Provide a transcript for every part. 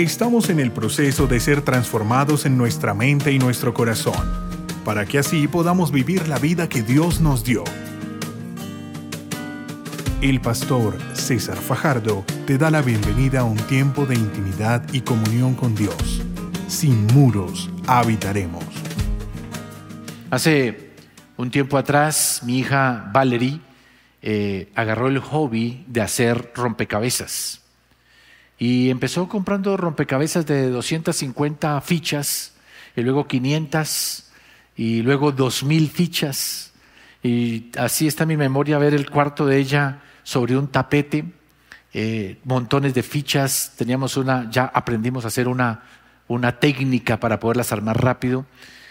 Estamos en el proceso de ser transformados en nuestra mente y nuestro corazón, para que así podamos vivir la vida que Dios nos dio. El pastor César Fajardo te da la bienvenida a un tiempo de intimidad y comunión con Dios. Sin muros habitaremos. Hace un tiempo atrás, mi hija Valerie eh, agarró el hobby de hacer rompecabezas y empezó comprando rompecabezas de 250 fichas y luego 500 y luego 2000 fichas. Y así está mi memoria ver el cuarto de ella sobre un tapete, eh, montones de fichas. Teníamos una, ya aprendimos a hacer una, una técnica para poderlas armar rápido.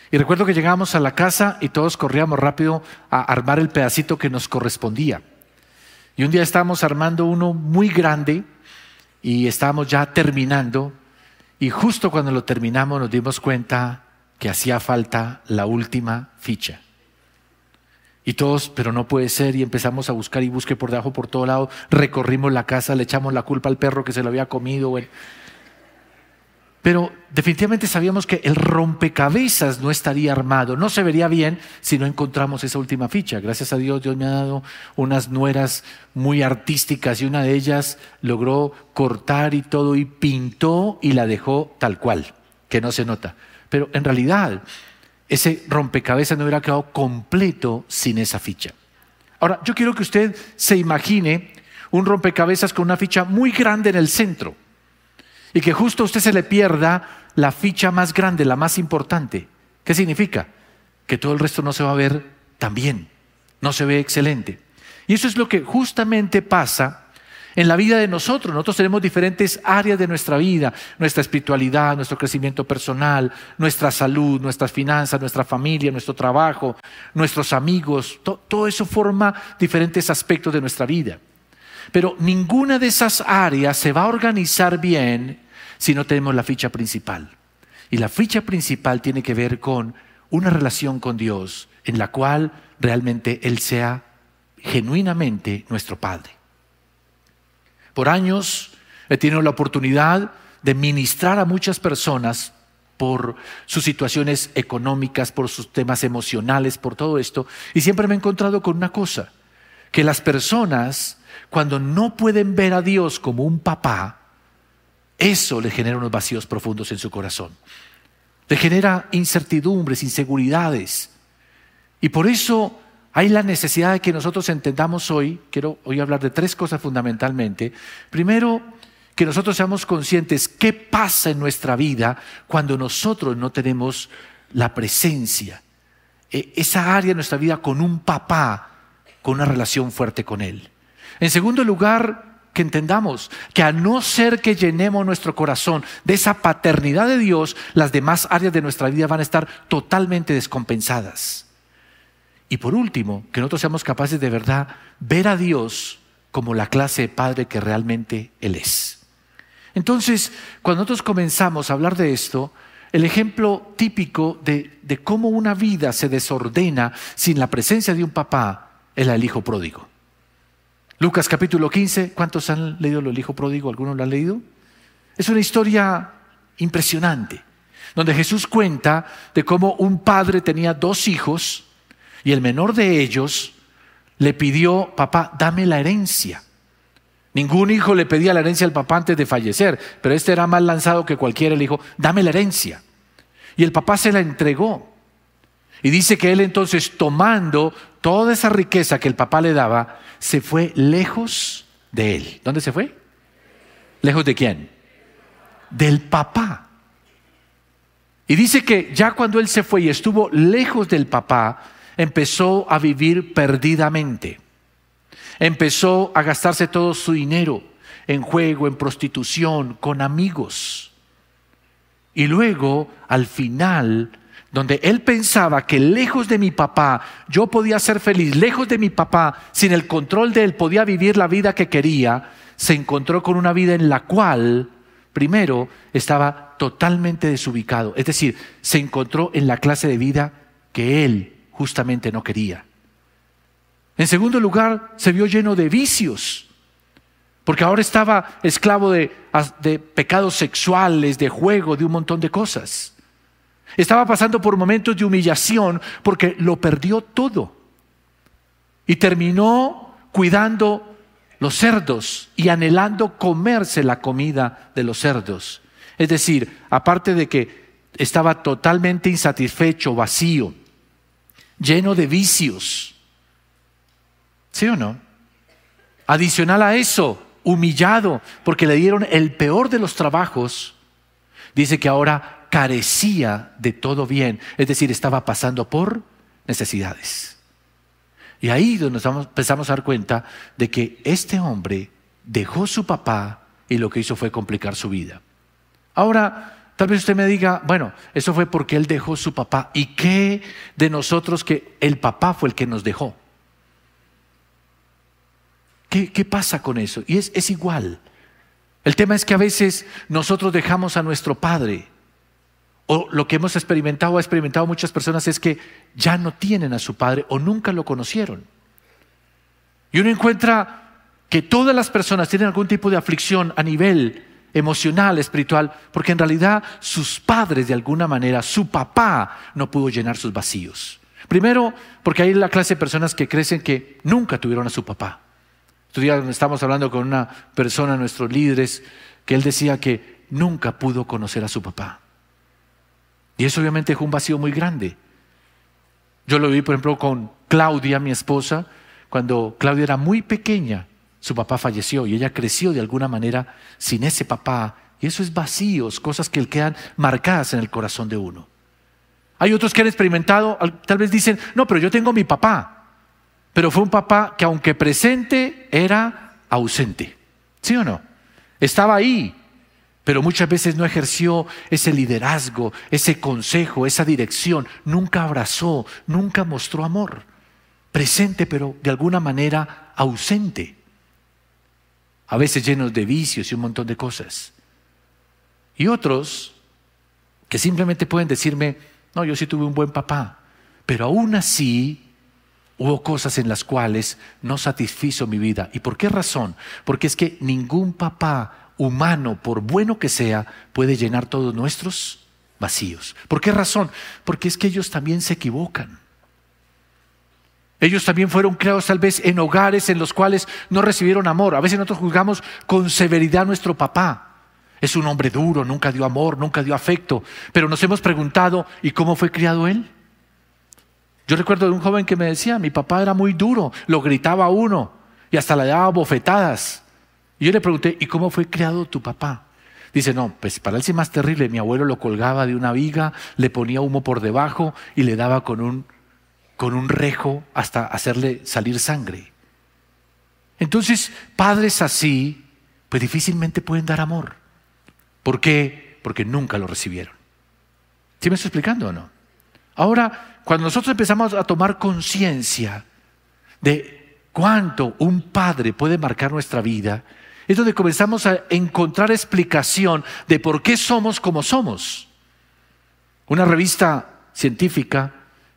Y recuerdo que llegábamos a la casa y todos corríamos rápido a armar el pedacito que nos correspondía. Y un día estábamos armando uno muy grande y estábamos ya terminando y justo cuando lo terminamos nos dimos cuenta que hacía falta la última ficha. Y todos, pero no puede ser, y empezamos a buscar y busque por debajo, por todo lado, recorrimos la casa, le echamos la culpa al perro que se lo había comido. Pero definitivamente sabíamos que el rompecabezas no estaría armado, no se vería bien si no encontramos esa última ficha. Gracias a Dios, Dios me ha dado unas nueras muy artísticas y una de ellas logró cortar y todo y pintó y la dejó tal cual, que no se nota. Pero en realidad, ese rompecabezas no hubiera quedado completo sin esa ficha. Ahora, yo quiero que usted se imagine un rompecabezas con una ficha muy grande en el centro y que justo a usted se le pierda la ficha más grande, la más importante. ¿Qué significa? Que todo el resto no se va a ver tan bien, no se ve excelente. Y eso es lo que justamente pasa en la vida de nosotros. Nosotros tenemos diferentes áreas de nuestra vida, nuestra espiritualidad, nuestro crecimiento personal, nuestra salud, nuestras finanzas, nuestra familia, nuestro trabajo, nuestros amigos. todo eso forma diferentes aspectos de nuestra vida. Pero ninguna de esas áreas se va a organizar bien si no tenemos la ficha principal. Y la ficha principal tiene que ver con una relación con Dios en la cual realmente Él sea genuinamente nuestro Padre. Por años he tenido la oportunidad de ministrar a muchas personas por sus situaciones económicas, por sus temas emocionales, por todo esto, y siempre me he encontrado con una cosa, que las personas cuando no pueden ver a Dios como un papá, eso le genera unos vacíos profundos en su corazón. Le genera incertidumbres, inseguridades. Y por eso hay la necesidad de que nosotros entendamos hoy, quiero hoy hablar de tres cosas fundamentalmente. Primero, que nosotros seamos conscientes qué pasa en nuestra vida cuando nosotros no tenemos la presencia, e, esa área de nuestra vida con un papá, con una relación fuerte con él. En segundo lugar, que entendamos que a no ser que llenemos nuestro corazón de esa paternidad de Dios, las demás áreas de nuestra vida van a estar totalmente descompensadas. Y por último, que nosotros seamos capaces de verdad ver a Dios como la clase de padre que realmente Él es. Entonces, cuando nosotros comenzamos a hablar de esto, el ejemplo típico de, de cómo una vida se desordena sin la presencia de un papá es el hijo pródigo. Lucas capítulo 15, ¿cuántos han leído el hijo pródigo? ¿Algunos lo han leído? Es una historia impresionante, donde Jesús cuenta de cómo un padre tenía dos hijos y el menor de ellos le pidió, papá, dame la herencia. Ningún hijo le pedía la herencia al papá antes de fallecer, pero este era más lanzado que cualquiera. Le dijo, dame la herencia. Y el papá se la entregó. Y dice que él entonces, tomando toda esa riqueza que el papá le daba, se fue lejos de él. ¿Dónde se fue? ¿Lejos de quién? Del papá. Y dice que ya cuando él se fue y estuvo lejos del papá, empezó a vivir perdidamente. Empezó a gastarse todo su dinero en juego, en prostitución, con amigos. Y luego, al final, donde él pensaba que lejos de mi papá yo podía ser feliz, lejos de mi papá, sin el control de él podía vivir la vida que quería, se encontró con una vida en la cual, primero, estaba totalmente desubicado. Es decir, se encontró en la clase de vida que él justamente no quería. En segundo lugar, se vio lleno de vicios porque ahora estaba esclavo de, de pecados sexuales, de juego, de un montón de cosas. Estaba pasando por momentos de humillación porque lo perdió todo. Y terminó cuidando los cerdos y anhelando comerse la comida de los cerdos. Es decir, aparte de que estaba totalmente insatisfecho, vacío, lleno de vicios. ¿Sí o no? Adicional a eso, humillado porque le dieron el peor de los trabajos, dice que ahora carecía de todo bien, es decir, estaba pasando por necesidades. Y ahí nos empezamos a dar cuenta de que este hombre dejó su papá y lo que hizo fue complicar su vida. Ahora, tal vez usted me diga, bueno, eso fue porque él dejó su papá. ¿Y qué de nosotros que el papá fue el que nos dejó? ¿Qué, qué pasa con eso? Y es, es igual. El tema es que a veces nosotros dejamos a nuestro padre o lo que hemos experimentado, ha experimentado muchas personas es que ya no tienen a su padre o nunca lo conocieron. Y uno encuentra que todas las personas tienen algún tipo de aflicción a nivel emocional, espiritual, porque en realidad sus padres de alguna manera, su papá no pudo llenar sus vacíos. Primero, porque hay la clase de personas que crecen que nunca tuvieron a su papá. Estamos hablando con una persona, nuestros líderes, que él decía que nunca pudo conocer a su papá. Y eso obviamente es un vacío muy grande. Yo lo vi, por ejemplo, con Claudia, mi esposa, cuando Claudia era muy pequeña, su papá falleció y ella creció de alguna manera sin ese papá. Y eso es vacíos, cosas que quedan marcadas en el corazón de uno. Hay otros que han experimentado, tal vez dicen, no, pero yo tengo mi papá. Pero fue un papá que aunque presente, era ausente. ¿Sí o no? Estaba ahí, pero muchas veces no ejerció ese liderazgo, ese consejo, esa dirección, nunca abrazó, nunca mostró amor. Presente, pero de alguna manera ausente. A veces llenos de vicios y un montón de cosas. Y otros que simplemente pueden decirme, no, yo sí tuve un buen papá, pero aún así hubo cosas en las cuales no satisfizo mi vida. ¿Y por qué razón? Porque es que ningún papá humano, por bueno que sea, puede llenar todos nuestros vacíos. ¿Por qué razón? Porque es que ellos también se equivocan. Ellos también fueron creados tal vez en hogares en los cuales no recibieron amor. A veces nosotros juzgamos con severidad a nuestro papá. Es un hombre duro, nunca dio amor, nunca dio afecto. Pero nos hemos preguntado, ¿y cómo fue criado él? Yo recuerdo de un joven que me decía, mi papá era muy duro, lo gritaba a uno y hasta le daba bofetadas. Y yo le pregunté, ¿y cómo fue creado tu papá? Dice, no, pues para él sí más terrible. Mi abuelo lo colgaba de una viga, le ponía humo por debajo y le daba con un, con un rejo hasta hacerle salir sangre. Entonces, padres así, pues difícilmente pueden dar amor. ¿Por qué? Porque nunca lo recibieron. ¿Sí me estoy explicando o no? Ahora, cuando nosotros empezamos a tomar conciencia de cuánto un padre puede marcar nuestra vida, es donde comenzamos a encontrar explicación de por qué somos como somos. Una revista científica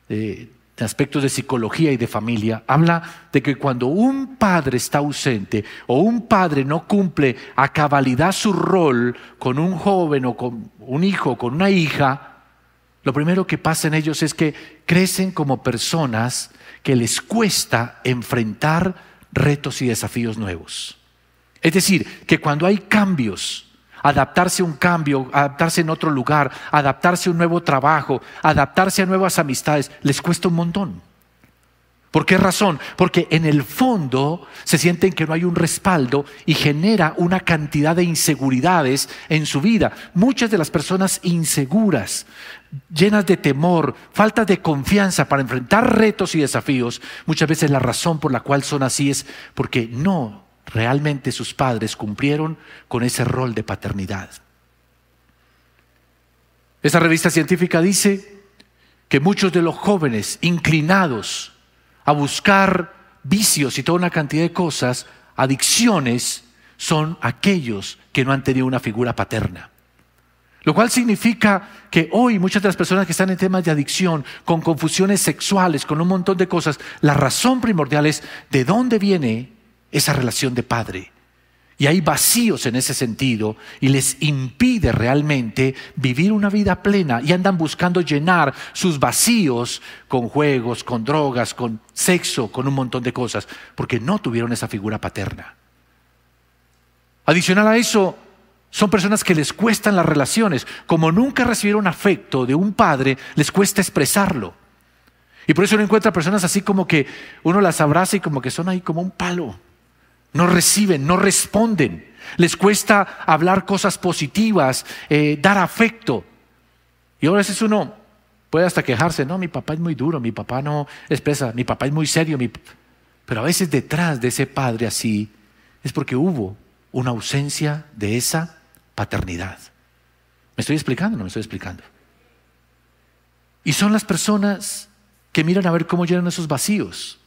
eh, de aspectos de psicología y de familia habla de que cuando un padre está ausente o un padre no cumple a cabalidad su rol con un joven o con un hijo, o con una hija, lo primero que pasa en ellos es que crecen como personas que les cuesta enfrentar retos y desafíos nuevos. Es decir, que cuando hay cambios, adaptarse a un cambio, adaptarse en otro lugar, adaptarse a un nuevo trabajo, adaptarse a nuevas amistades, les cuesta un montón. ¿Por qué razón? Porque en el fondo se sienten que no hay un respaldo y genera una cantidad de inseguridades en su vida. Muchas de las personas inseguras, llenas de temor, falta de confianza para enfrentar retos y desafíos, muchas veces la razón por la cual son así es porque no realmente sus padres cumplieron con ese rol de paternidad. Esa revista científica dice que muchos de los jóvenes inclinados a buscar vicios y toda una cantidad de cosas, adicciones, son aquellos que no han tenido una figura paterna. Lo cual significa que hoy muchas de las personas que están en temas de adicción, con confusiones sexuales, con un montón de cosas, la razón primordial es de dónde viene esa relación de padre. Y hay vacíos en ese sentido y les impide realmente vivir una vida plena y andan buscando llenar sus vacíos con juegos, con drogas, con sexo, con un montón de cosas, porque no tuvieron esa figura paterna. Adicional a eso, son personas que les cuestan las relaciones. Como nunca recibieron afecto de un padre, les cuesta expresarlo. Y por eso uno encuentra personas así como que uno las abraza y como que son ahí como un palo. No reciben, no responden. Les cuesta hablar cosas positivas, eh, dar afecto. Y ahora veces uno puede hasta quejarse, no, mi papá es muy duro, mi papá no expresa, mi papá es muy serio. Pero a veces detrás de ese padre así es porque hubo una ausencia de esa paternidad. ¿Me estoy explicando? No me estoy explicando. Y son las personas que miran a ver cómo llenan esos vacíos.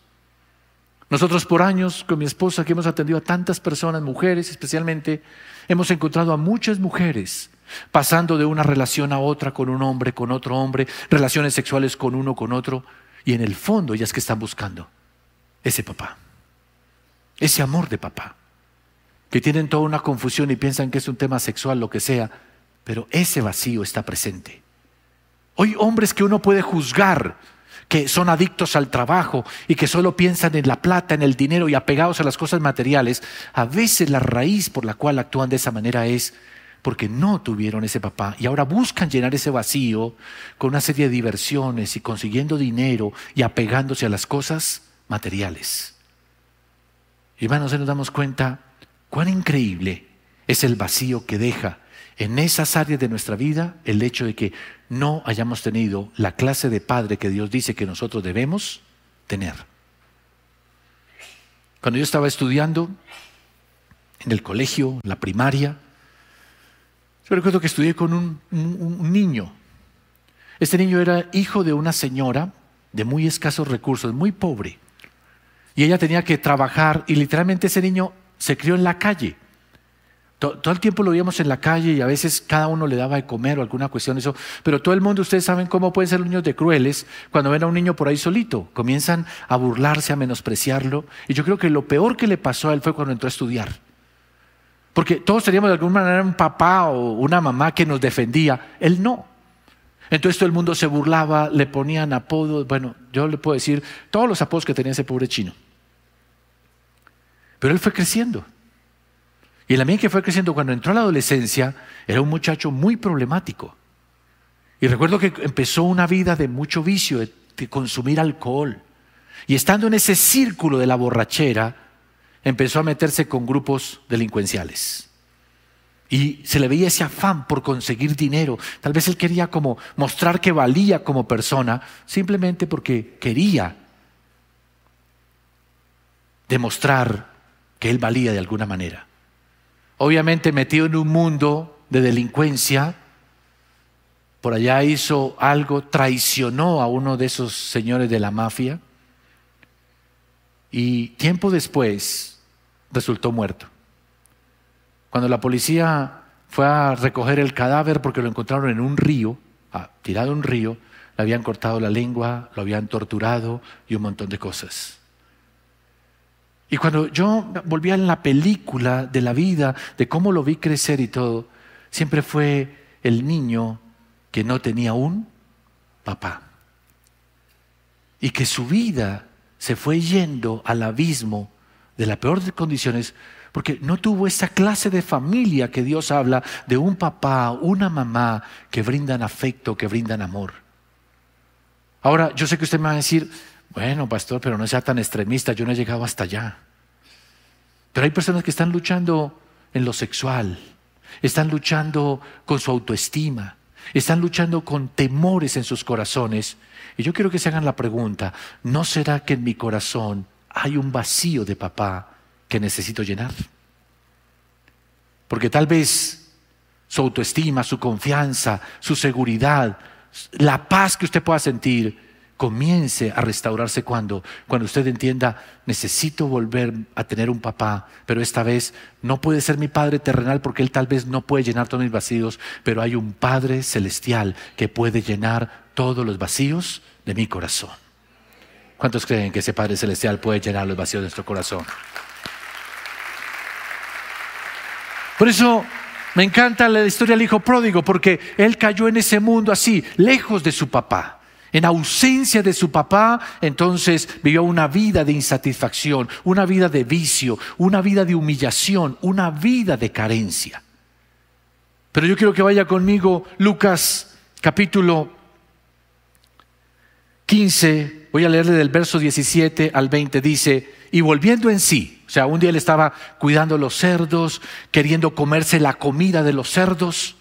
Nosotros por años con mi esposa que hemos atendido a tantas personas, mujeres especialmente, hemos encontrado a muchas mujeres pasando de una relación a otra con un hombre, con otro hombre, relaciones sexuales con uno, con otro, y en el fondo ellas que están buscando ese papá, ese amor de papá, que tienen toda una confusión y piensan que es un tema sexual, lo que sea, pero ese vacío está presente. Hoy hombres que uno puede juzgar que son adictos al trabajo y que solo piensan en la plata, en el dinero y apegados a las cosas materiales, a veces la raíz por la cual actúan de esa manera es porque no tuvieron ese papá y ahora buscan llenar ese vacío con una serie de diversiones y consiguiendo dinero y apegándose a las cosas materiales. Hermanos, nos damos cuenta cuán increíble es el vacío que deja en esas áreas de nuestra vida el hecho de que no hayamos tenido la clase de padre que Dios dice que nosotros debemos tener. Cuando yo estaba estudiando en el colegio, la primaria, yo recuerdo que estudié con un, un niño. Este niño era hijo de una señora de muy escasos recursos, muy pobre. Y ella tenía que trabajar y literalmente ese niño se crió en la calle. Todo, el tiempo lo veíamos en la calle y a veces cada uno le daba de comer o alguna cuestión eso, pero todo el mundo, ustedes saben cómo pueden ser niños de crueles cuando ven a un niño por ahí solito, comienzan a burlarse, a menospreciarlo, y yo creo que lo peor que le pasó a él fue cuando entró a estudiar. Porque todos teníamos de alguna manera un papá o una mamá que nos defendía, él no. Entonces todo el mundo se burlaba, le ponían apodos, bueno, yo le puedo decir todos los apodos que tenía ese pobre chino. Pero él fue creciendo. Y el ambiente que fue creciendo cuando entró a la adolescencia era un muchacho muy problemático. Y recuerdo que empezó una vida de mucho vicio, de, consumir alcohol. Y estando en ese círculo de la borrachera, empezó a meterse con grupos delincuenciales. Y se le veía ese afán por conseguir dinero. Tal vez él quería como mostrar que valía como persona, simplemente porque quería demostrar que él valía de alguna manera obviamente metido en un mundo de delincuencia, por allá hizo algo, traicionó a uno de esos señores de la mafia y tiempo después resultó muerto. Cuando la policía fue a recoger el cadáver porque lo encontraron en un río, ah, tirado en un río, le habían cortado la lengua, lo habían torturado y un montón de cosas. Y cuando yo volvía en la película de la vida, de cómo lo vi crecer y todo, siempre fue el niño que no tenía un papá. Y que su vida se fue yendo al abismo de la peor de condiciones porque no tuvo esa clase de familia que Dios habla de un papá, una mamá que brindan afecto, que brindan amor. Ahora, yo sé que usted me va a decir, bueno, pastor, pero no sea tan extremista, yo no he llegado hasta allá. Pero hay personas que están luchando en lo sexual, están luchando con su autoestima, están luchando con temores en sus corazones. Y yo quiero que se hagan la pregunta, ¿no será que en mi corazón hay un vacío de papá que necesito llenar? Porque tal vez su autoestima, su confianza, su seguridad, la paz que usted pueda sentir comience a restaurarse cuando, cuando usted entienda, necesito volver a tener un papá, pero esta vez no puede ser mi Padre terrenal porque Él tal vez no puede llenar todos mis vacíos, pero hay un Padre celestial que puede llenar todos los vacíos de mi corazón. ¿Cuántos creen que ese Padre celestial puede llenar los vacíos de nuestro corazón? Por eso me encanta la historia del hijo pródigo, porque él cayó en ese mundo así, lejos de su papá. En ausencia de su papá, entonces vivió una vida de insatisfacción, una vida de vicio, una vida de humillación, una vida de carencia. Pero yo quiero que vaya conmigo Lucas capítulo 15, voy a leerle del verso 17 al 20, dice, y volviendo en sí, o sea, un día él estaba cuidando los cerdos, queriendo comerse la comida de los cerdos,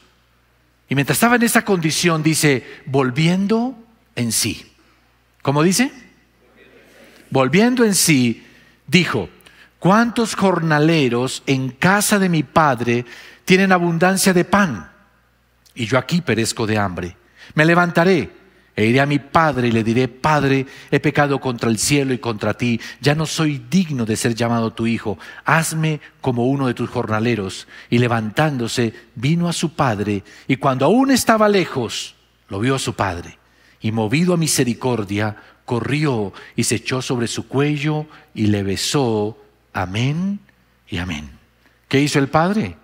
y mientras estaba en esa condición, dice, volviendo en sí. ¿Cómo dice? Volviendo en sí, dijo, ¿cuántos jornaleros en casa de mi padre tienen abundancia de pan? Y yo aquí perezco de hambre. Me levantaré e iré a mi padre y le diré, Padre, he pecado contra el cielo y contra ti, ya no soy digno de ser llamado tu hijo, hazme como uno de tus jornaleros. Y levantándose, vino a su padre, y cuando aún estaba lejos, lo vio a su padre y movido a misericordia, corrió y se echó sobre su cuello y le besó. Amén y amén. ¿Qué hizo el Padre?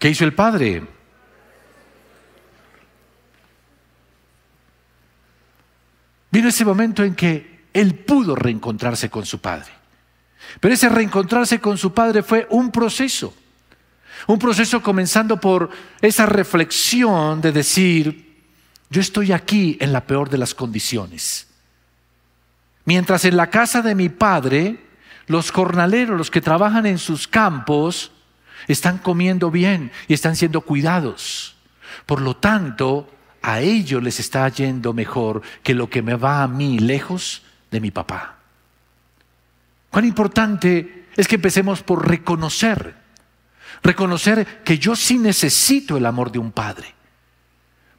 ¿Qué hizo el Padre? Vino ese momento en que él pudo reencontrarse con su Padre. Pero ese reencontrarse con su Padre fue un proceso. Un proceso comenzando por esa reflexión de decir, yo estoy aquí en la peor de las condiciones. Mientras en la casa de mi padre, los jornaleros, los que trabajan en sus campos, están comiendo bien y están siendo cuidados. Por lo tanto, a ellos les está yendo mejor que lo que me va a mí lejos de mi papá. Cuán importante es que empecemos por reconocer, reconocer que yo sí necesito el amor de un padre.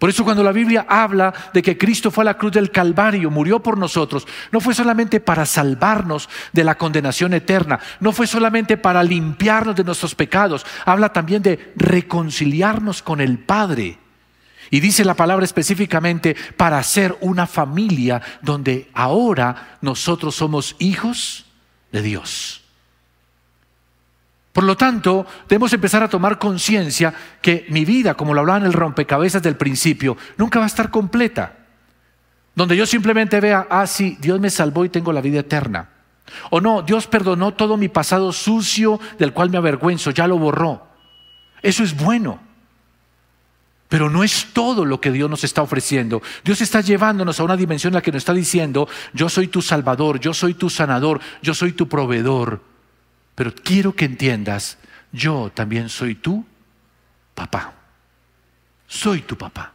Por eso cuando la Biblia habla de que Cristo fue a la cruz del Calvario, murió por nosotros, no fue solamente para salvarnos de la condenación eterna, no fue solamente para limpiarnos de nuestros pecados, habla también de reconciliarnos con el Padre. Y dice la palabra específicamente para ser una familia donde ahora nosotros somos hijos de Dios. Por lo tanto, debemos empezar a tomar conciencia que mi vida, como lo hablaba en el rompecabezas del principio, nunca va a estar completa. Donde yo simplemente vea, ah, sí, Dios me salvó y tengo la vida eterna. O no, Dios perdonó todo mi pasado sucio del cual me avergüenzo, ya lo borró. Eso es bueno. Pero no es todo lo que Dios nos está ofreciendo. Dios está llevándonos a una dimensión en la que nos está diciendo, yo soy tu salvador, yo soy tu sanador, yo soy tu proveedor. Pero quiero que entiendas, yo también soy tu papá. Soy tu papá.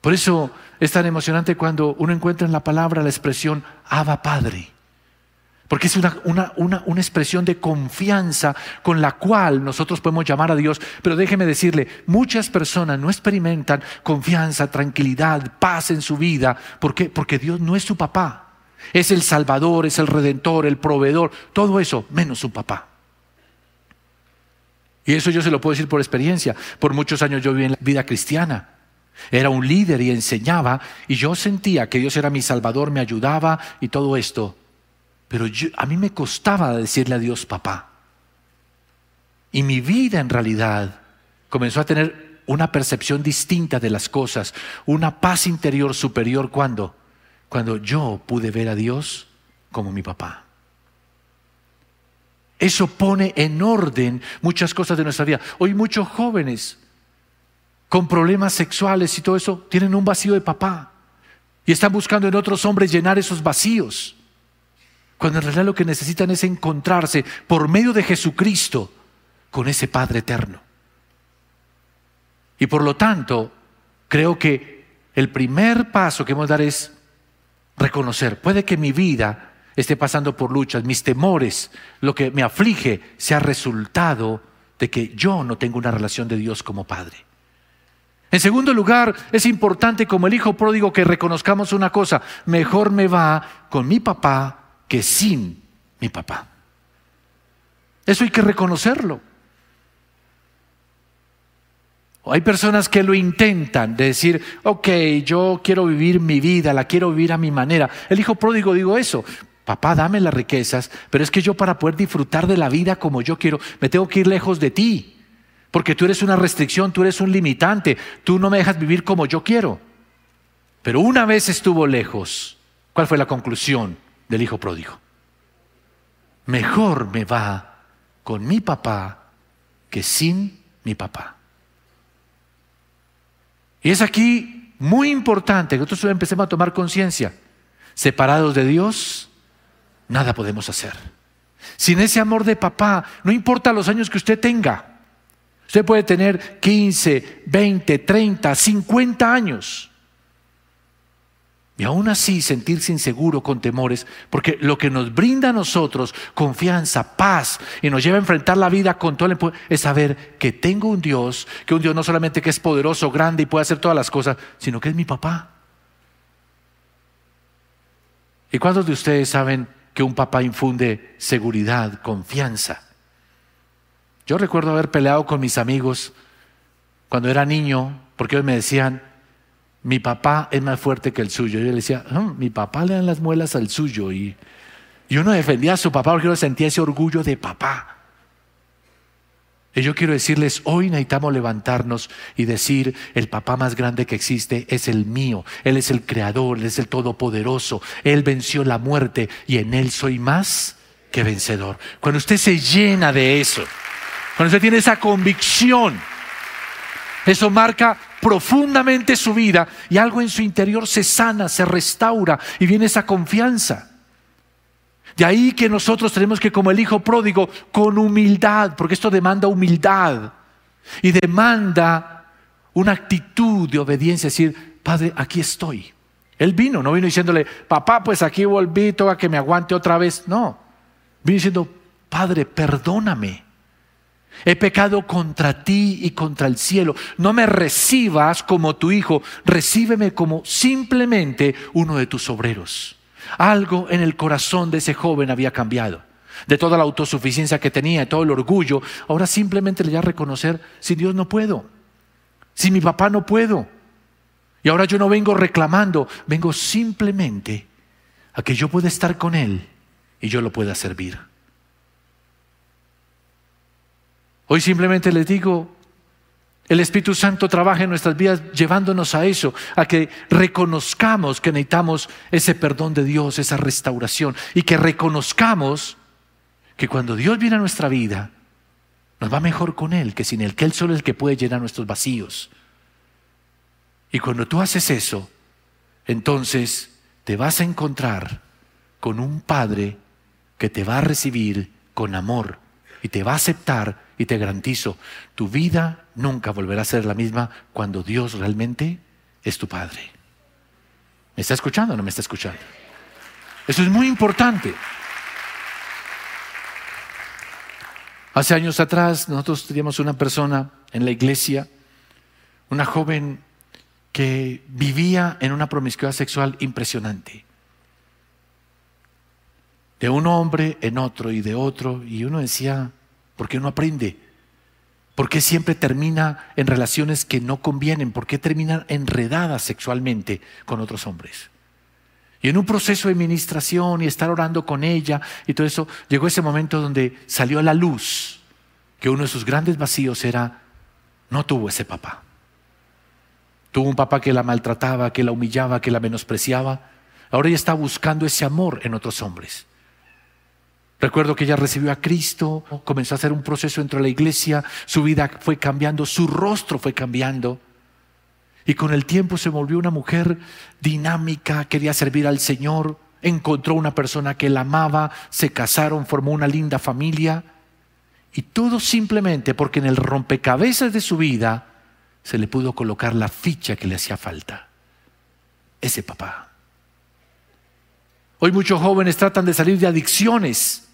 Por eso es tan emocionante cuando uno encuentra en la palabra la expresión Abba Padre. Porque es una, una, una, una, expresión de confianza con la cual nosotros podemos llamar a Dios. Pero déjeme decirle, muchas personas no experimentan confianza, tranquilidad, paz en su vida. ¿Por qué? Porque Dios no es su papá. Es el Salvador, es el Redentor, el proveedor, todo eso, menos su papá. Y eso yo se lo puedo decir por experiencia. Por muchos años yo viví en la vida cristiana. Era un líder y enseñaba y yo sentía que Dios era mi Salvador, me ayudaba y todo esto. Pero a mí me costaba decirle a Dios papá. Y mi vida en realidad comenzó a tener una percepción distinta de las cosas, una paz interior superior cuando cuando yo pude ver a Dios como mi papá. Eso pone en orden muchas cosas de nuestra vida. Hoy muchos jóvenes con problemas sexuales y todo eso tienen un vacío de papá y están buscando en otros hombres llenar esos vacíos. Cuando en realidad lo que necesitan es encontrarse por medio de Jesucristo con ese Padre eterno. Y por lo tanto, creo que el primer paso que hemos de dar es reconocer, puede que mi vida esté pasando por luchas, mis temores, lo que me aflige, sea resultado de que yo no tengo una relación de Dios como Padre. En segundo lugar, es importante como el hijo pródigo que reconozcamos una cosa, mejor me va con mi papá que sin mi papá. Eso hay que reconocerlo. Hay personas que lo intentan, de decir, ok, yo quiero vivir mi vida, la quiero vivir a mi manera. El hijo pródigo digo eso, papá, dame las riquezas, pero es que yo para poder disfrutar de la vida como yo quiero, me tengo que ir lejos de ti, porque tú eres una restricción, tú eres un limitante, tú no me dejas vivir como yo quiero. Pero una vez estuvo lejos, ¿cuál fue la conclusión del hijo pródigo? Mejor me va con mi papá que sin mi papá. Y es aquí muy importante que nosotros empecemos a tomar conciencia. Separados de Dios, nada podemos hacer. Sin ese amor de papá, no importa los años que usted tenga. Usted puede tener 15, 20, 30, 50 años. Y aún así sentirse inseguro con temores, porque lo que nos brinda a nosotros confianza, paz y nos lleva a enfrentar la vida con todo el es saber que tengo un Dios, que un Dios no solamente que es poderoso, grande y puede hacer todas las cosas, sino que es mi papá. ¿Y cuántos de ustedes saben que un papá infunde seguridad, confianza? Yo recuerdo haber peleado con mis amigos cuando era niño, porque ellos me decían, mi papá es más fuerte que el suyo. Yo le decía, ah, mi papá le dan las muelas al suyo. Y, y uno defendía a su papá porque uno sentía ese orgullo de papá. Y yo quiero decirles, hoy necesitamos levantarnos y decir, el papá más grande que existe es el mío. Él es el creador, Él es el todopoderoso. Él venció la muerte y en Él soy más que vencedor. Cuando usted se llena de eso, cuando usted tiene esa convicción, eso marca profundamente su vida y algo en su interior se sana, se restaura y viene esa confianza. De ahí que nosotros tenemos que, como el hijo pródigo, con humildad, porque esto demanda humildad y demanda una actitud de obediencia, decir, Padre, aquí estoy. Él vino, no vino diciéndole, papá, pues aquí volví, toca que me aguante otra vez. No, vino diciendo, Padre, perdóname. He pecado contra ti y contra el cielo. No me recibas como tu hijo, recíbeme como simplemente uno de tus obreros. Algo en el corazón de ese joven había cambiado. De toda la autosuficiencia que tenía, de todo el orgullo, ahora simplemente le iba a reconocer, sin Dios no puedo, sin mi papá no puedo. Y ahora yo no vengo reclamando, vengo simplemente a que yo pueda estar con Él y yo lo pueda servir. Hoy simplemente les digo, el Espíritu Santo trabaja en nuestras vidas llevándonos a eso, a que reconozcamos que necesitamos ese perdón de Dios, esa restauración, y que reconozcamos que cuando Dios viene a nuestra vida, nos va mejor con Él que sin Él, que Él solo es el que puede llenar nuestros vacíos. Y cuando tú haces eso, entonces te vas a encontrar con un Padre que te va a recibir con amor y te va a aceptar y te garantizo, tu vida nunca volverá a ser la misma cuando Dios realmente es tu Padre. ¿Me está escuchando o no me está escuchando? Eso es muy importante. Hace años atrás nosotros teníamos una persona en la iglesia, una joven que vivía en una promiscuidad sexual impresionante. De un hombre en otro y de otro, y uno decía, ¿Por qué no aprende? ¿Por qué siempre termina en relaciones que no convienen? ¿Por qué termina enredada sexualmente con otros hombres? Y en un proceso de administración y estar orando con ella y todo eso, llegó ese momento donde salió a la luz que uno de sus grandes vacíos era, no tuvo ese papá. Tuvo un papá que la maltrataba, que la humillaba, que la menospreciaba. Ahora ella está buscando ese amor en otros hombres. Recuerdo que ella recibió a Cristo, comenzó a hacer un proceso dentro de la iglesia, su vida fue cambiando, su rostro fue cambiando. Y con el tiempo se volvió una mujer dinámica, quería servir al Señor, encontró una persona que la amaba, se casaron, formó una linda familia. Y todo simplemente porque en el rompecabezas de su vida se le pudo colocar la ficha que le hacía falta. Ese papá. Hoy muchos jóvenes tratan de salir de adicciones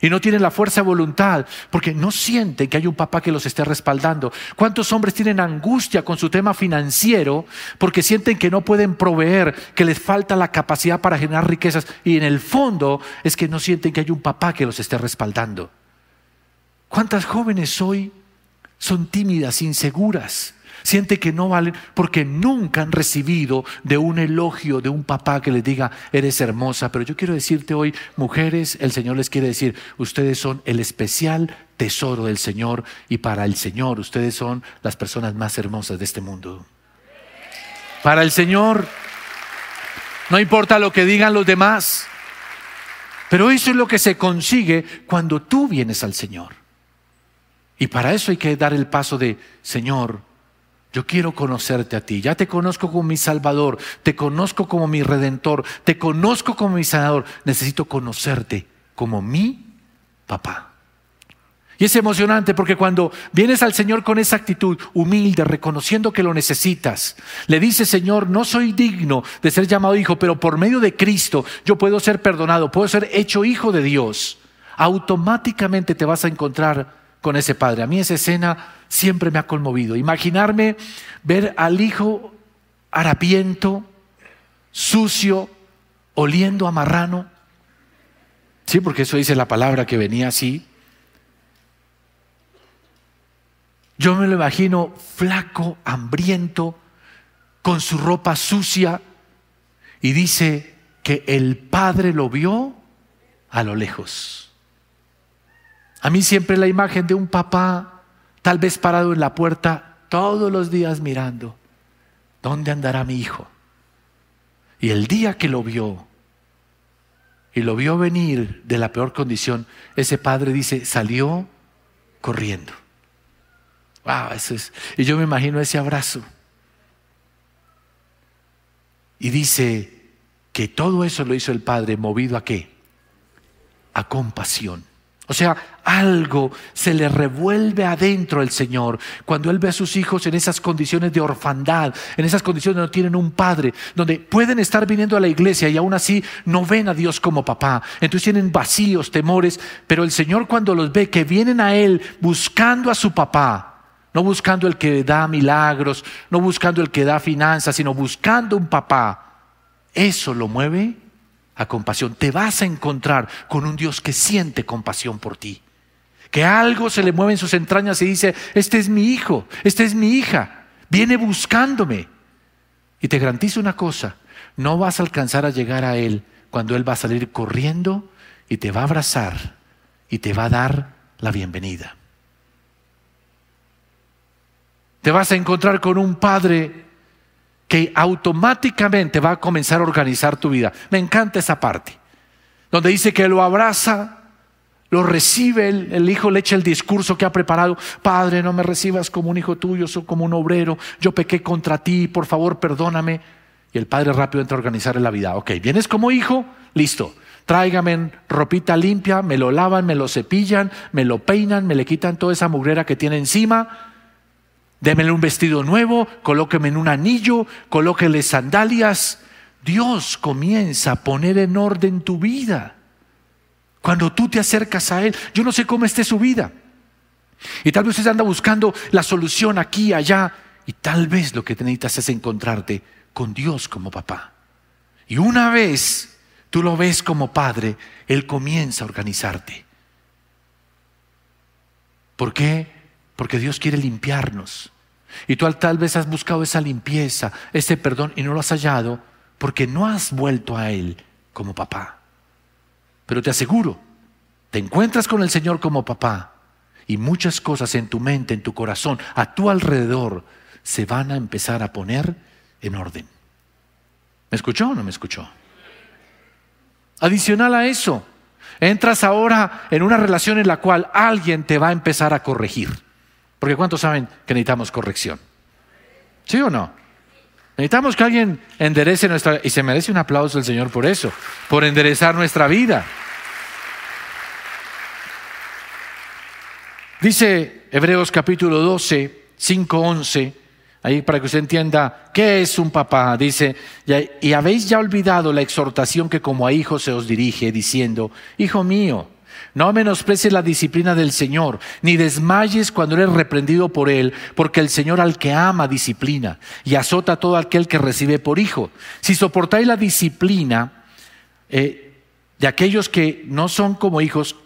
y no tienen la fuerza de voluntad porque no sienten que hay un papá que los esté respaldando. ¿Cuántos hombres tienen angustia con su tema financiero porque sienten que no pueden proveer, que les falta la capacidad para generar riquezas y en el fondo es que no sienten que hay un papá que los esté respaldando? ¿Cuántas jóvenes hoy son tímidas, inseguras? Siente que no valen porque nunca han recibido de un elogio de un papá que les diga, eres hermosa. Pero yo quiero decirte hoy, mujeres, el Señor les quiere decir, ustedes son el especial tesoro del Señor y para el Señor ustedes son las personas más hermosas de este mundo. Para el Señor, no importa lo que digan los demás, pero eso es lo que se consigue cuando tú vienes al Señor. Y para eso hay que dar el paso de, Señor, yo quiero conocerte a ti. Ya te conozco como mi Salvador, te conozco como mi Redentor, te conozco como mi Sanador. Necesito conocerte como mi papá. Y es emocionante porque cuando vienes al Señor con esa actitud humilde, reconociendo que lo necesitas, le dices, Señor, no soy digno de ser llamado hijo, pero por medio de Cristo yo puedo ser perdonado, puedo ser hecho hijo de Dios. Automáticamente te vas a encontrar con ese padre. A mí esa escena siempre me ha conmovido. Imaginarme ver al hijo harapiento, sucio, oliendo a marrano. Sí, porque eso dice la palabra que venía así. Yo me lo imagino flaco, hambriento, con su ropa sucia, y dice que el padre lo vio a lo lejos. A mí siempre la imagen de un papá, tal vez parado en la puerta, todos los días mirando, ¿dónde andará mi hijo? Y el día que lo vio, y lo vio venir de la peor condición, ese padre dice, salió corriendo. Wow, eso es. Y yo me imagino ese abrazo. Y dice que todo eso lo hizo el Padre movido a qué? A compasión. O sea, algo se le revuelve adentro al Señor cuando Él ve a sus hijos en esas condiciones de orfandad, en esas condiciones donde no tienen un padre, donde pueden estar viniendo a la iglesia y aún así no ven a Dios como papá. Entonces tienen vacíos, temores, pero el Señor cuando los ve que vienen a Él buscando a su papá, no buscando el que da milagros, no buscando el que da finanzas, sino buscando un papá. Eso lo mueve a compasión. Te vas a encontrar con un Dios que siente compasión por ti. Que algo se le mueve en sus entrañas y dice, este es mi hijo, esta es mi hija, viene buscándome. Y te garantizo una cosa, no vas a alcanzar a llegar a Él cuando Él va a salir corriendo y te va a abrazar y te va a dar la bienvenida. Te vas a encontrar con un padre que automáticamente va a comenzar a organizar tu vida. Me encanta esa parte, donde dice que lo abraza, lo recibe, el, hijo le echa el discurso que ha preparado, Padre, no me recibas como un hijo tuyo, soy como un obrero, yo pequé contra ti, por favor, perdóname. Y el padre rápido entra a organizar la vida. Ok, vienes como hijo, listo. Tráigame ropita limpia, me lo lavan, me lo cepillan, me lo peinan, me le quitan toda esa mugrera que tiene encima Démele un vestido nuevo, colóqueme en un anillo, colóquele sandalias. Dios comienza a poner en orden tu vida. Cuando tú te acercas a Él, yo no sé cómo esté su vida. Y tal vez usted anda buscando la solución aquí, allá. Y tal vez lo que necesitas es encontrarte con Dios como papá. Y una vez tú lo ves como padre, Él comienza a organizarte. ¿Por qué? Porque Dios quiere limpiarnos. Y tú tal vez has buscado esa limpieza, ese perdón y no lo has hallado porque no has vuelto a Él como papá. Pero te aseguro, te encuentras con el Señor como papá y muchas cosas en tu mente, en tu corazón, a tu alrededor, se van a empezar a poner en orden. ¿Me escuchó o no me escuchó? Adicional a eso, entras ahora en una relación en la cual alguien te va a empezar a corregir. Porque ¿cuántos saben que necesitamos corrección? ¿Sí o no? Necesitamos que alguien enderece nuestra... Y se merece un aplauso el Señor por eso, por enderezar nuestra vida. Dice Hebreos capítulo 12, 5, 11, ahí para que usted entienda qué es un papá. Dice, y habéis ya olvidado la exhortación que como a hijos se os dirige, diciendo, Hijo mío, no menosprecies la disciplina del Señor, ni desmayes cuando eres reprendido por Él, porque el Señor al que ama disciplina y azota a todo aquel que recibe por hijo. Si soportáis la disciplina eh, de aquellos que no son como hijos,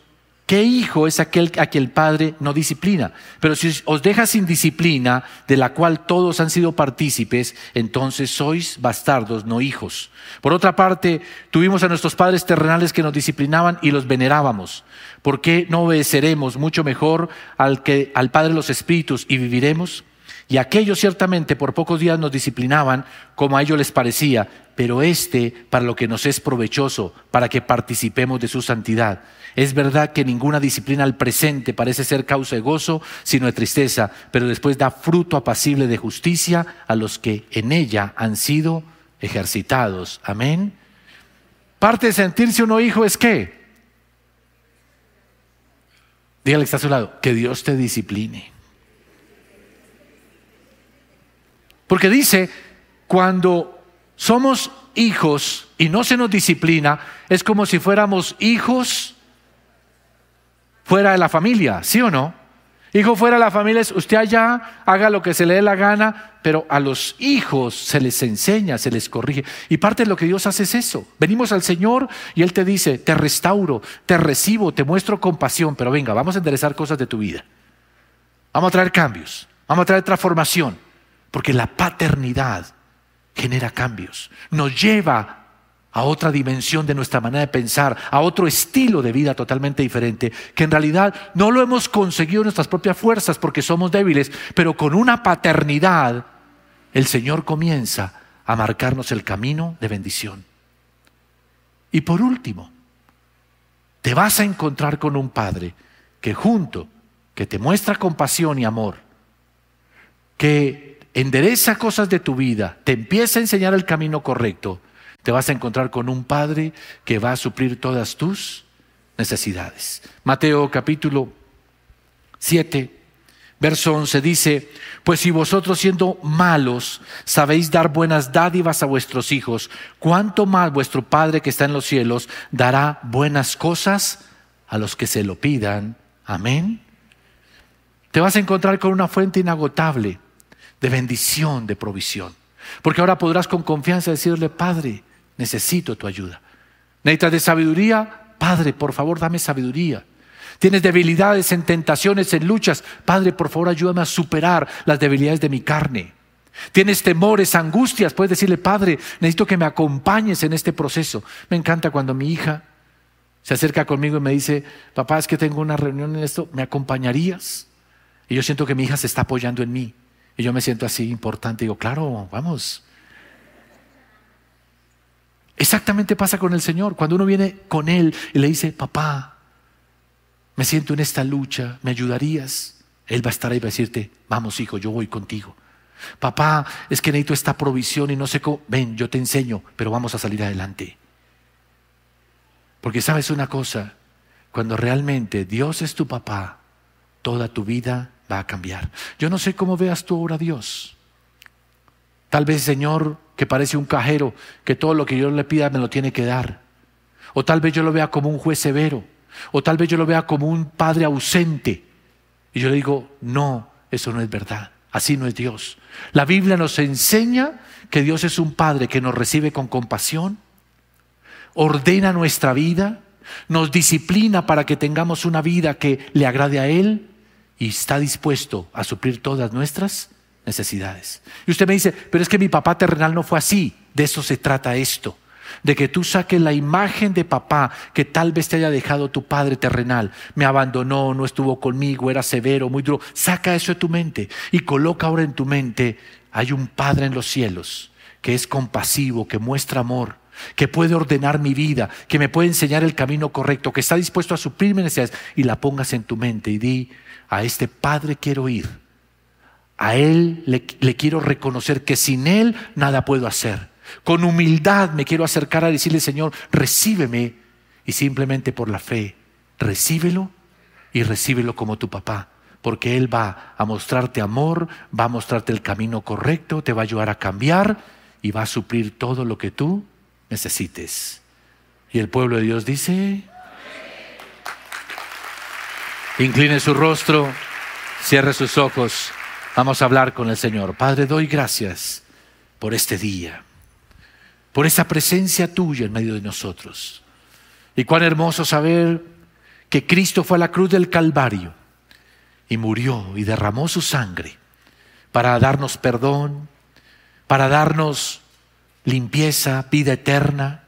¿Qué hijo es aquel a quien el padre no disciplina? Pero si os deja sin disciplina, de la cual todos han sido partícipes, entonces sois bastardos, no hijos. Por otra parte, tuvimos a nuestros padres terrenales que nos disciplinaban y los venerábamos. ¿Por qué no obedeceremos mucho mejor al, que, al Padre de los Espíritus y viviremos? Y aquellos ciertamente por pocos días nos disciplinaban como a ellos les parecía, pero este para lo que nos es provechoso, para que participemos de su santidad. Es verdad que ninguna disciplina al presente parece ser causa de gozo, sino de tristeza, pero después da fruto apacible de justicia a los que en ella han sido ejercitados. Amén. Parte de sentirse uno hijo es que, dígale que está a su lado, que Dios te discipline. Porque dice, cuando somos hijos y no se nos disciplina, es como si fuéramos hijos fuera de la familia, ¿sí o no? Hijo fuera de la familia es usted allá, haga lo que se le dé la gana, pero a los hijos se les enseña, se les corrige. Y parte de lo que Dios hace es eso. Venimos al Señor y Él te dice, te restauro, te recibo, te muestro compasión, pero venga, vamos a enderezar cosas de tu vida. Vamos a traer cambios, vamos a traer transformación, porque la paternidad genera cambios, nos lleva a otra dimensión de nuestra manera de pensar, a otro estilo de vida totalmente diferente, que en realidad no lo hemos conseguido en nuestras propias fuerzas porque somos débiles, pero con una paternidad el Señor comienza a marcarnos el camino de bendición. Y por último, te vas a encontrar con un Padre que junto, que te muestra compasión y amor, que endereza cosas de tu vida, te empieza a enseñar el camino correcto, te vas a encontrar con un Padre que va a suplir todas tus necesidades. Mateo capítulo 7, verso 11 dice, pues si vosotros siendo malos sabéis dar buenas dádivas a vuestros hijos, ¿cuánto más vuestro Padre que está en los cielos dará buenas cosas a los que se lo pidan? Amén. Te vas a encontrar con una fuente inagotable de bendición, de provisión. Porque ahora podrás con confianza decirle, Padre, necesito tu ayuda. ¿Necesitas de sabiduría? Padre, por favor, dame sabiduría. Tienes debilidades en tentaciones, en luchas. Padre, por favor, ayúdame a superar las debilidades de mi carne. Tienes temores, angustias. Puedes decirle, Padre, necesito que me acompañes en este proceso. Me encanta cuando mi hija se acerca conmigo y me dice, papá, es que tengo una reunión en esto, ¿me acompañarías? Y yo siento que mi hija se está apoyando en mí. Y yo me siento así importante. Digo, claro, vamos. Exactamente pasa con el Señor. Cuando uno viene con Él y le dice, papá, me siento en esta lucha, ¿me ayudarías? Él va a estar ahí y va a decirte, vamos hijo, yo voy contigo. Papá, es que necesito esta provisión y no sé cómo. Ven, yo te enseño, pero vamos a salir adelante. Porque sabes una cosa, cuando realmente Dios es tu papá, toda tu vida va a cambiar. Yo no sé cómo veas tú ahora a Dios. Tal vez, Señor, que parece un cajero, que todo lo que yo le pida me lo tiene que dar. O tal vez yo lo vea como un juez severo. O tal vez yo lo vea como un padre ausente. Y yo le digo, no, eso no es verdad. Así no es Dios. La Biblia nos enseña que Dios es un Padre que nos recibe con compasión, ordena nuestra vida, nos disciplina para que tengamos una vida que le agrade a Él y está dispuesto a suplir todas nuestras necesidades. Y usted me dice, pero es que mi papá terrenal no fue así. De eso se trata esto. De que tú saques la imagen de papá que tal vez te haya dejado tu padre terrenal. Me abandonó, no estuvo conmigo, era severo, muy duro. Saca eso de tu mente y coloca ahora en tu mente, hay un Padre en los cielos que es compasivo, que muestra amor, que puede ordenar mi vida, que me puede enseñar el camino correcto, que está dispuesto a suplir mis necesidades. Y la pongas en tu mente y di, a este Padre quiero ir a Él le, quiero reconocer que sin Él nada puedo hacer. Con humildad me quiero acercar a decirle, Señor, recíbeme. Y simplemente por la fe, recíbelo y recíbelo como tu papá. Porque Él va a mostrarte amor, va a mostrarte el camino correcto, te va a ayudar a cambiar y va a suplir todo lo que tú necesites. Y el pueblo de Dios dice, incline su rostro, cierre sus ojos. Vamos a hablar con el Señor. Padre, doy gracias por este día, por esa presencia tuya en medio de nosotros. Y cuán hermoso saber que Cristo fue a la cruz del Calvario y murió y derramó su sangre para darnos perdón, para darnos limpieza, vida eterna.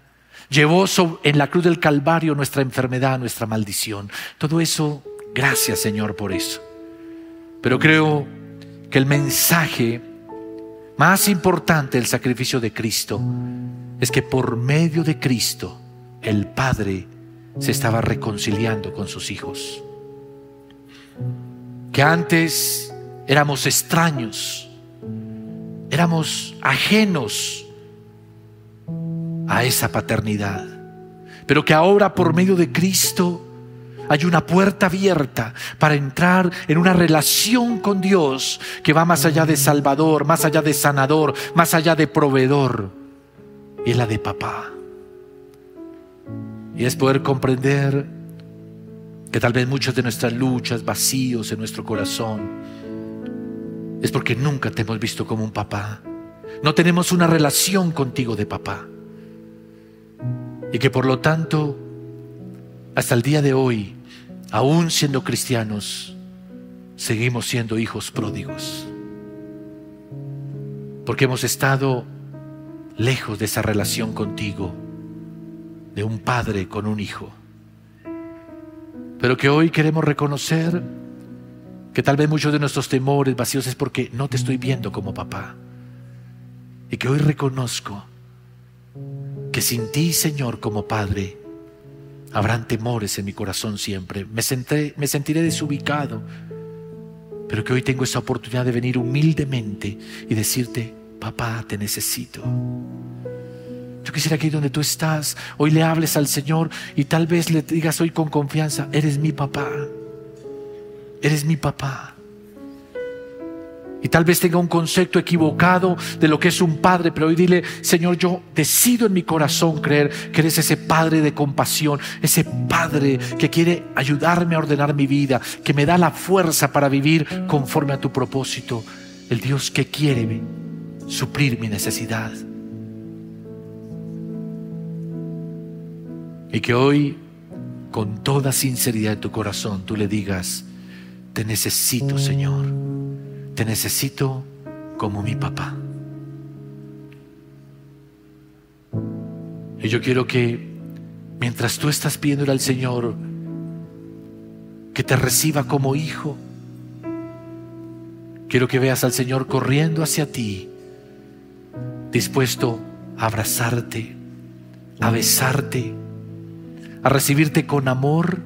Llevó en la cruz del Calvario nuestra enfermedad, nuestra maldición. Todo eso, gracias Señor por eso. Pero creo que el mensaje más importante del sacrificio de Cristo es que por medio de Cristo el Padre se estaba reconciliando con sus hijos. Que antes éramos extraños, éramos ajenos a esa paternidad, pero que ahora por medio de Cristo hay una puerta abierta para entrar en una relación con Dios que va más allá de Salvador, más allá de sanador, más allá de proveedor, y es la de papá. Y es poder comprender que tal vez muchas de nuestras luchas, vacíos en nuestro corazón, es porque nunca te hemos visto como un papá. No tenemos una relación contigo de papá. Y que por lo tanto, hasta el día de hoy, aún siendo cristianos, seguimos siendo hijos pródigos. Porque hemos estado lejos de esa relación contigo, de un padre con un hijo. Pero que hoy queremos reconocer que tal vez muchos de nuestros temores vacíos es porque no te estoy viendo como papá. Y que hoy reconozco que sin ti, Señor, como Padre, habrán temores en mi corazón siempre. Me, me sentiré desubicado, pero que hoy tengo esa oportunidad de venir humildemente y decirte, papá, te necesito. Yo quisiera que ahí donde tú estás, hoy le hables al Señor y tal vez le digas hoy con confianza, eres mi papá, eres mi papá. Y tal vez tenga un concepto equivocado de lo que es un padre, pero hoy dile, Señor, yo decido en mi corazón creer que eres ese padre de compasión, ese padre que quiere ayudarme a ordenar mi vida, que me da la fuerza para vivir conforme a tu propósito, el Dios que quiere suplir mi necesidad. Y que hoy, con toda sinceridad de tu corazón, tú le digas, te necesito, Señor, te necesito como mi papá. Y yo quiero que mientras tú estás pidiendo al Señor que te reciba como hijo, quiero que veas al Señor corriendo hacia ti, dispuesto a abrazarte, a besarte, a recibirte con amor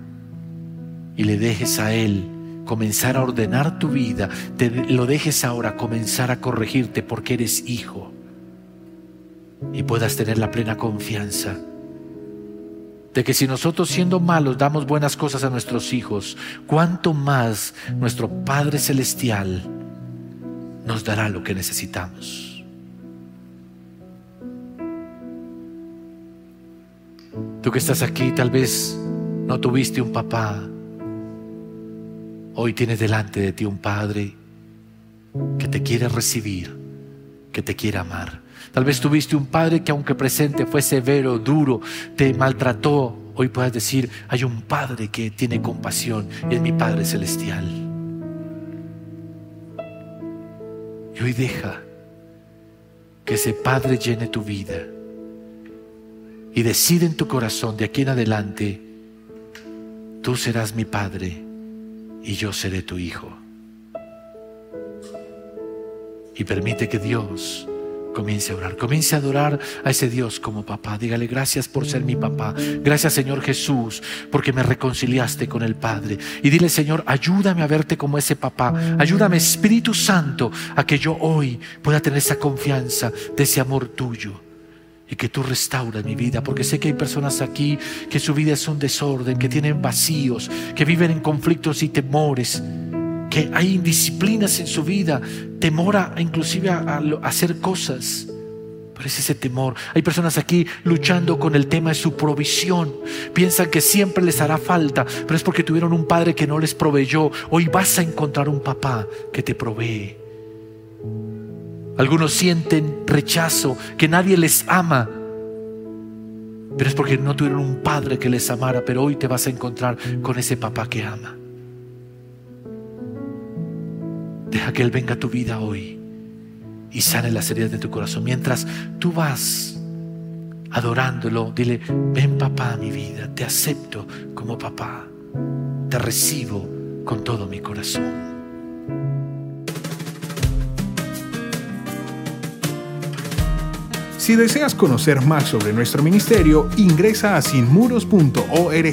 y le dejes a Él comenzar a ordenar tu vida, te lo dejes ahora comenzar a corregirte porque eres hijo y puedas tener la plena confianza de que si nosotros siendo malos damos buenas cosas a nuestros hijos, cuánto más nuestro Padre Celestial nos dará lo que necesitamos. Tú que estás aquí, tal vez no tuviste un papá. Hoy tienes delante de ti un padre que te quiere recibir, que te quiere amar. Tal vez tuviste un padre que aunque presente fue severo, duro, te maltrató. Hoy puedes decir, hay un padre que tiene compasión y es mi Padre Celestial. Y hoy deja que ese Padre llene tu vida y decide en tu corazón de aquí en adelante, tú serás mi Padre y yo seré tu Hijo. Y permite que Dios comience a orar, comience a adorar a ese Dios como papá. Dígale gracias por ser mi papá. Gracias Señor Jesús porque me reconciliaste con el Padre. Y dile Señor, ayúdame a verte como ese papá. Ayúdame Espíritu Santo a que yo hoy pueda tener esa confianza de ese amor tuyo y que tú restauras mi vida, porque sé que hay personas aquí que su vida es un desorden, que tienen vacíos, que viven en conflictos y temores, que hay indisciplinas en su vida, temor a, inclusive a, hacer cosas. Pero es ese temor. Hay personas aquí luchando con el tema de su provisión. Piensan que siempre les hará falta, pero es porque tuvieron un padre que no les proveyó. Hoy vas a encontrar un papá que te provee. Algunos sienten rechazo, que nadie les ama. pero es porque no tuvieron un padre que les amara, pero hoy te vas a encontrar con ese papá que ama. Deja que Él venga a tu vida hoy y sane las heridas de tu corazón. Mientras tú vas adorándolo, dile, ven papá a mi vida, te acepto como papá, te recibo con todo mi corazón. Si deseas conocer más sobre nuestro ministerio, ingresa a sinmuros.org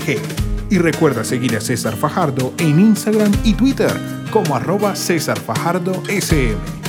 y recuerda seguir a César Fajardo en Instagram y Twitter como arroba César Fajardo SM.